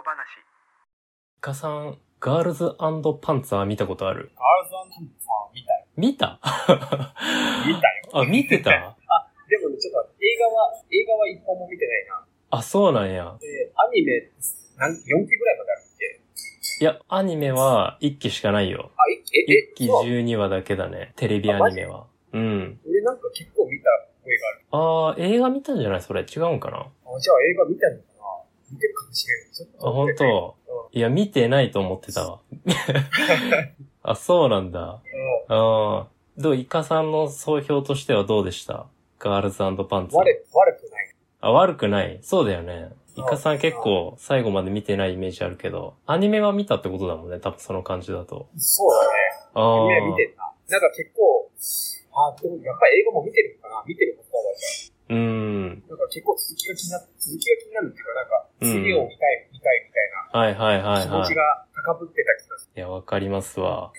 小話イカさん、ガールズパンツァー見たことある？ガールズパンツァーみたい。見た？見たよ。あ、見てた？でもね、ちょっと映画は、映画は一本も見てないな。あ、そうなんや。で、アニメ、なん4期ぐらいまであるっけ？いや、アニメは1期しかないよ。あ、え、え、1期そう12話だけだね。テレビアニメは。うん。俺なんか結構見た声がある。あー、映画見たんじゃない？それ。違うんかな？あ、じゃあ映画見たのかな見てるかもしれん。ちょっあ、と。本当いや、見てないと思ってたわ。あ、そうなんだ。うん。あー。どう、イカさんの総評としてはどうでした？ガールズパンツ。悪、悪くない。あ、悪くない？そうだよね。イカさん結構最後まで見てないイメージあるけど、アニメは見たってことだもんね。多分その感じだと。そうだね。あアニメあ。見てんな。なんか結構、あ、でもやっぱり映画も見てるのかな？見てることだうーん。なんか結構続きが気にな、続きが気になるっていうか、なんか、次を見たい、見たいみたいはいはいはない気持はい。ちが高ぶってた気がすいや、わかりますわ。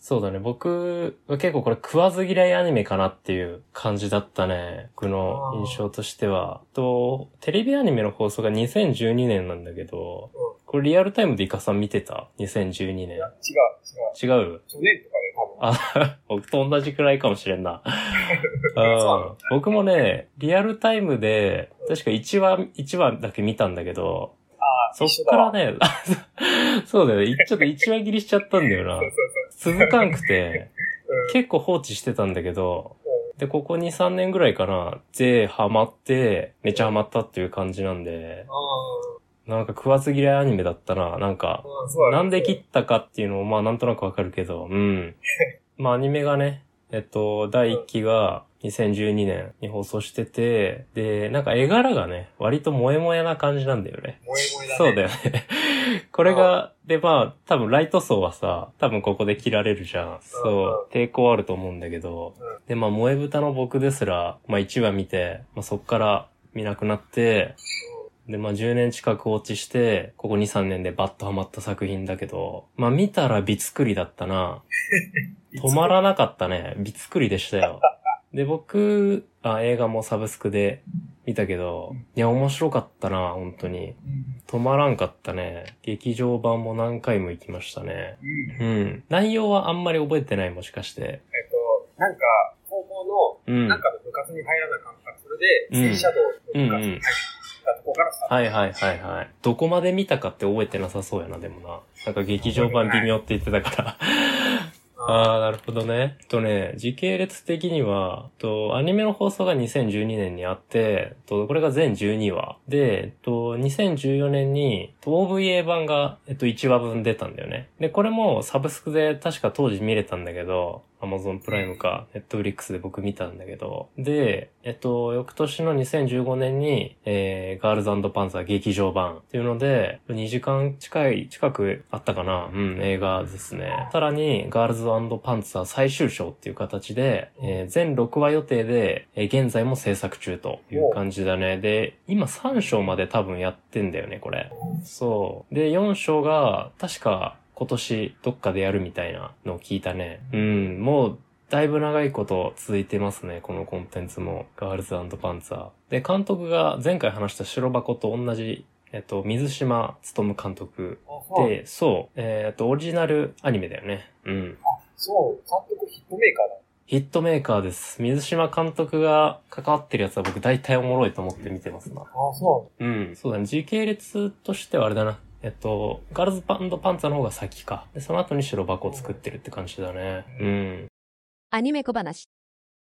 そうだね。僕は結構これ食わず嫌いアニメかなっていう感じだったね。僕の印象としては。と、テレビアニメの放送が2012年なんだけど、る。これリアルタイムでイカさん見てた ?2012 年。違う、違う。違う？去年とかで多分。あ、僕と同じくらいかもしれんな。そうんの僕もね、リアルタイムで、確か1話、1話だけ見たんだけど、あそっからね、そうだよね、ちょっと1話切りしちゃったんだよな。続かんくて。結構放置してたんだけど、うん。で、ここ2、3年ぐらいかな、で、ハマって、めちゃハマったっていう感じなんで、あなんか食わず嫌いアニメだったな、なんか、なんで切ったかっていうのも、まあなんとなくわかるけど、うん。まあアニメがね、えっと、第1期が2012年に放送してて、で、なんか絵柄がね、割と萌え萌えな感じなんだよね。萌え萌えだね。そうだよね。これが、で、まあ、多分ライト層はさ、多分ここで切られるじゃん。そう、抵抗あると思うんだけど、うんで、まあ、萌え豚の僕ですら、まあ1話見て、まあそっから見なくなって、で、まあ10年近く放置して、ここ2、3年でバッとハマった作品だけど、まあ見たら美作りだったな。止まらなかったね。美作りでしたよ。で、僕、あ、映画もサブスクで見たけど、いや、面白かったな、本当に。うん。止まらんかったね。劇場版も何回も行きましたね。うん。うん。内容はあんまり覚えてない、もしかして。えっと、なんか、高校うん。の、なんかの部活に入らなかった。それで、うん戦車道の部活に入ったとこからさ、はいはいはいはい。どこまで見たかって覚えてなさそうやな、でもな。なんか劇場版微妙って言ってたから。ああ、なるほどね。とね、時系列的には、と、アニメの放送が2012年にあって、と、これが全12話。で、と、2014年に、と OVA 版が、えっと、1話分出たんだよね。で、これもサブスクで確か当時見れたんだけど、Amazon プライムか、Netflix で僕見たんだけど、で、えっと、翌年の2015年に、えー、ガールズパンツァー劇場版っていうので、2時間近い、近くあったかなうん、映画ですね。さらに、ガールズパンツァー最終章っていう形で、えー全6話予定で、えー現在も制作中という感じだね。で、今3章まで多分やってんだよね、これ。そう。で、4章が、確か今年どっかでやるみたいなのを聞いたね。うん、もう、だいぶ長いこと続いてますね、このコンテンツも。ガールズパンツァー。で、監督が前回話した白箱と同じ、えっと、水島努監督。で、そう、えっと、オリジナルアニメだよね。うん。そう、監督ヒットメーカーだ。ヒットメーカーです。水島監督が関わってるやつは僕大体おもろいと思って見てますな。あ、そうん。そうだね。時系列としてはあれだな。えっと、ガールズパンドパンツァーの方が先か。で、その後に白箱を作ってるって感じだね。うん。アニメ小話。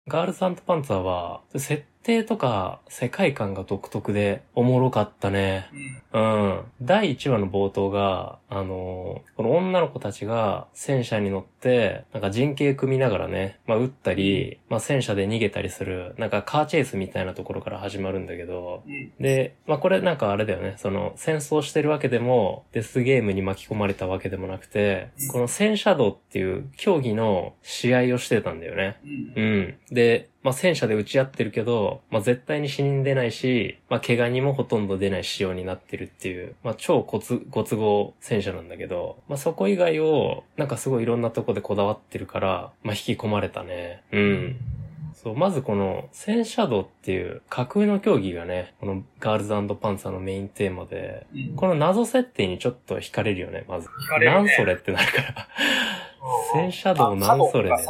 ガールズパンツァーは、設定とか世界観が独特でおもろかったね。う。ん。第1話の冒頭が、あのーこの女の子たちが戦車に乗って、なんか陣形組みながらね、まあ撃ったり、まあ戦車で逃げたりする、なんかカーチェイスみたいなところから始まるんだけど、うん。で、まあこれなんかあれだよね、その戦争してるわけでも、デスゲームに巻き込まれたわけでもなくて、この戦車道っていう競技の試合をしてたんだよね。うん。うん。で、まあ、戦車で撃ち合ってるけど、まあ、絶対に死人出ないし、まあ、怪我にもほとんど出ない仕様になってるっていう、まあ、超ごつ、ご都合戦車なんだけど、まあ、そこ以外を、なんかすごいいろんなとこでこだわってるから、まあ、引き込まれたね。うん。そう、まずこの戦車道っていう架空の競技がね、このガールズパンツァーのメインテーマで、うんこの謎設定にちょっと惹かれるよね、まず。惹かれるねなんそれってなるから。戦車道あなんそれねに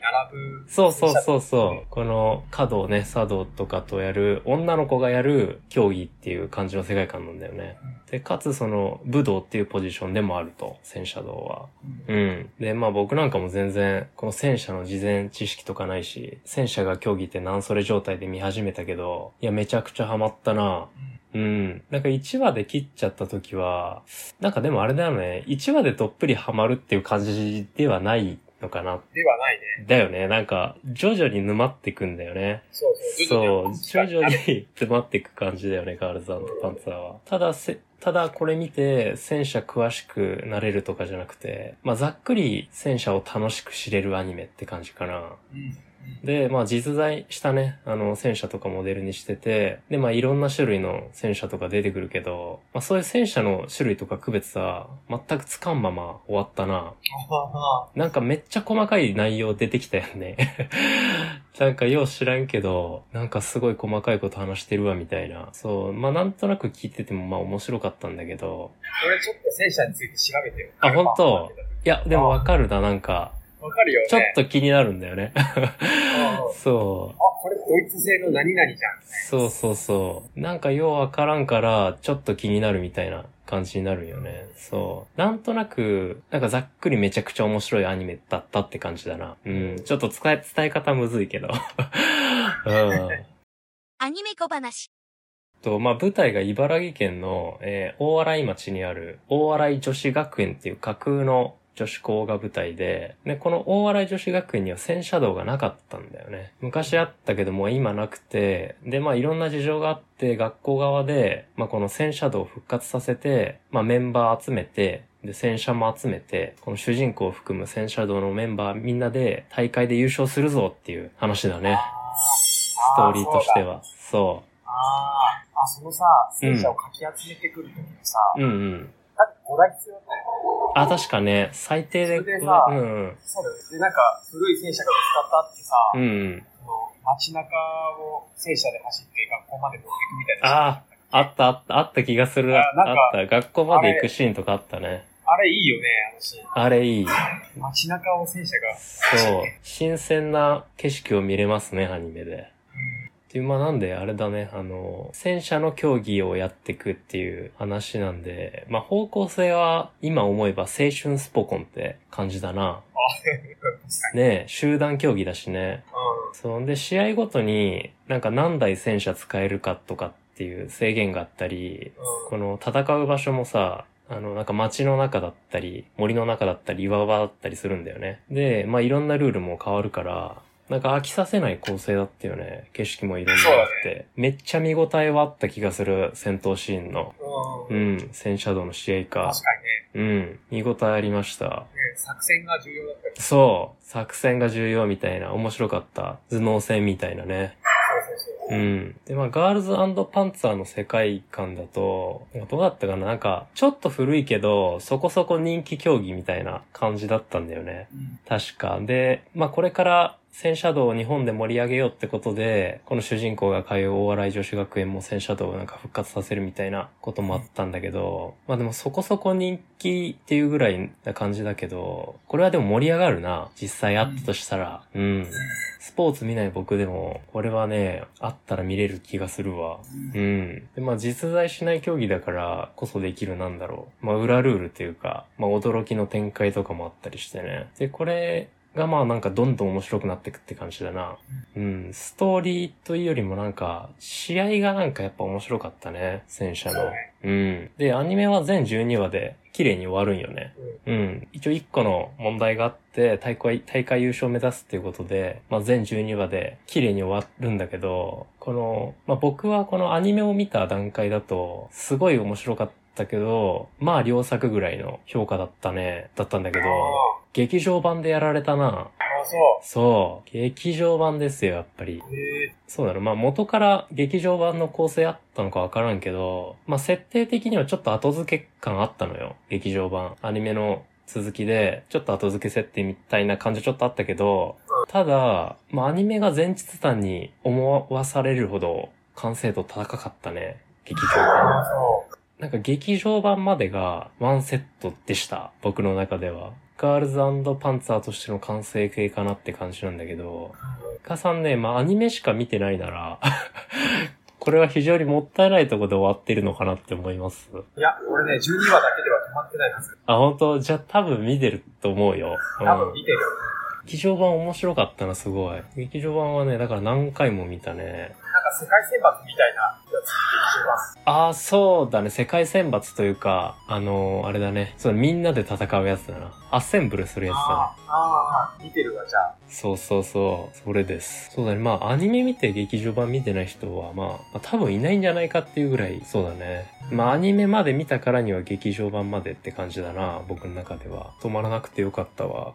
並ぶ。そうそうそうそう。この華道ね、茶道とかとやる、女の子がやる競技っていう感じの世界観なんだよね。で、かつその武道っていうポジションでもあると、戦車道は。うん。うん。で、まあ僕なんかも全然、この戦車の事前知識とかないし、戦車が競技ってなんそれ状態で見始めたけど、いや、めちゃくちゃハマったな。うん。なんか1話で切っちゃった時は、なんかでもあれだよね、1話でどっぷりハマるっていう感じではないのかな。ではないね。だよね。なんか、徐々に沼ってくんだよね。そうそう。そう、徐々に。に沼っていく感じだよね、ガールズパンツァーは。ただせ、ただこれ見て戦車詳しくなれるとかじゃなくて、まあざっくり戦車を楽しく知れるアニメって感じかな。うん。で、まあ実在したね、あの戦車とかモデルにしてて、でまあいろんな種類の戦車とか出てくるけど、まあそういう戦車の種類とか区別さ、全くつかんまま終わったな。あなんかめっちゃ細かい内容出てきたよね。なんかよう知らんけど、なんかすごい細かいこと話してるわみたいな。そう。まあなんとなく聞いててもまあ面白かったんだけど。俺ちょっと戦車について調べてよ。あ本当？いや、でもわかるな、なんか。わかるよね。ちょっと気になるんだよね。そう。あ、これドイツ製の何々じゃん。そうそうそう。なんかようわからんから、ちょっと気になるみたいな感じになるよね。そう。なんとなく、なんかざっくりめちゃくちゃ面白いアニメだったって感じだな。うん。ちょっと伝え、伝え方むずいけど。うん。アニメ小話。と、まあ、舞台が茨城県の、えー大洗町にある大洗女子学園っていう架空の女子校が舞台で、で、この大洗女子学園には戦車道がなかったんだよね。昔あったけどもう今なくて、で、まあいろんな事情があって、学校側で、まあこの戦車道を復活させて、まあメンバー集めて、で、戦車も集めて、この主人公を含む戦車道のメンバーみんなで大会で優勝するぞっていう話だね。ストーリーとしては。そう。ああ、あ、そのさ、戦車をかき集めてくるときにさ、うんうん。だって5台必要だったよ。あ、確かね、最低で、それでさうんうん。そうだよ。で、なんか、古い戦車がぶつかったってさ、うん街中を戦車で走って学校まで持っていくみたいな。ああったあった、あった気がする。ああった。学校まで行くシーンとかあったね。あれいいよね、あのシーン。あれいい。街中を戦車が。そう。新鮮な景色を見れますね、アニメで。っていう、まあなんで、あれだね、あの、戦車の競技をやっていくっていう話なんで、まあ方向性は今思えば青春スポコンって感じだな。ねえ集団競技だしね。うそう。で、試合ごとになんか何台戦車使えるかとかっていう制限があったり、ん。この戦う場所もさ、あの、なんか街の中だったり、森の中だったり、岩場だったりするんだよね。で、まあいろんなルールも変わるから、なんか飽きさせない構成だったよね。景色もいろんなのあって。めっちゃ見応えはあった気がする、戦闘シーンの。う。うんん、戦車道の試合か確。かにね。うん、見応えありました。ね作戦が重要だったよ。そう、作戦が重要みたいな、面白かった。頭脳戦みたいなね。そうそうそう。うん。で、まあ、ガールズパンツァーの世界観だと、なんかどうだったかな？なんか、ちょっと古いけど、そこそこ人気競技みたいな感じだったんだよね。うん。確か。で、まあ、これから、戦車道を日本で盛り上げようってことで、この主人公が通う大洗女子学園も戦車道をなんか復活させるみたいなこともあったんだけど、まあでもそこそこ人気っていうぐらいな感じだけど、これはでも盛り上がるな。実際あったとしたら。うん。スポーツ見ない僕でも、これはね、あったら見れる気がするわ。う。ん。で、まあ実在しない競技だからこそできるなんだろう。まあ裏ルールっていうか、まあ驚きの展開とかもあったりしてね。で、これがまあなんかどんどん面白くなってくって感じだな。うん。ストーリーというよりもなんか、試合がなんかやっぱ面白かったね。戦車の。そうん。で、アニメは全12話で綺麗に終わるんよね。うん。一応1個の問題があって、大会、大会優勝を目指すっていうことで、まあ全12話で綺麗に終わるんだけど、この、まあ僕はこのアニメを見た段階だと、すごい面白かったけど、まあ良作ぐらいの評価だったね、だったんだけど、あ劇場版でやられたな。あ、あそそう。劇場版ですよ、やっぱり。そうなの。まあ元から劇場版の構成あったのかわからんけど、まあ設定的にはちょっと後付け感あったのよ。劇場版。アニメの続きで、ちょっと後付け設定みたいな感じちょっとあったけど、ただ、まあアニメが前日談に思わされるほど完成度高かったね。劇場版。なんか劇場版までがワンセットでした。僕の中では。ガールズパンツァーとしての完成形かなって感じなんだけど、イカさんね、まあアニメしか見てないなら、これは非常にもったいないところで終わってるのかなって思います。いや、俺ね、12話だけでは止まってないはず。あ、本当？じゃあ多分見てると思うよ。うん多分見てる。劇場版面白かったな、すごい。劇場版はね、だから何回も見たね。世界選抜みたいなやつ、劇場版。ああ、そうだね。世界選抜というか、あのーあれだね。それみんなで戦うやつだな。アッセンブルするやつだね。ああ、ああ、見てるわ、じゃあ。そうそうそう。それです。そうだね。まあ、アニメ見て劇場版見てない人は、まあ、まあ多分いないんじゃないかっていうぐらい、そうだね。まあ、アニメまで見たからには劇場版までって感じだな。僕の中では。止まらなくてよかったわ。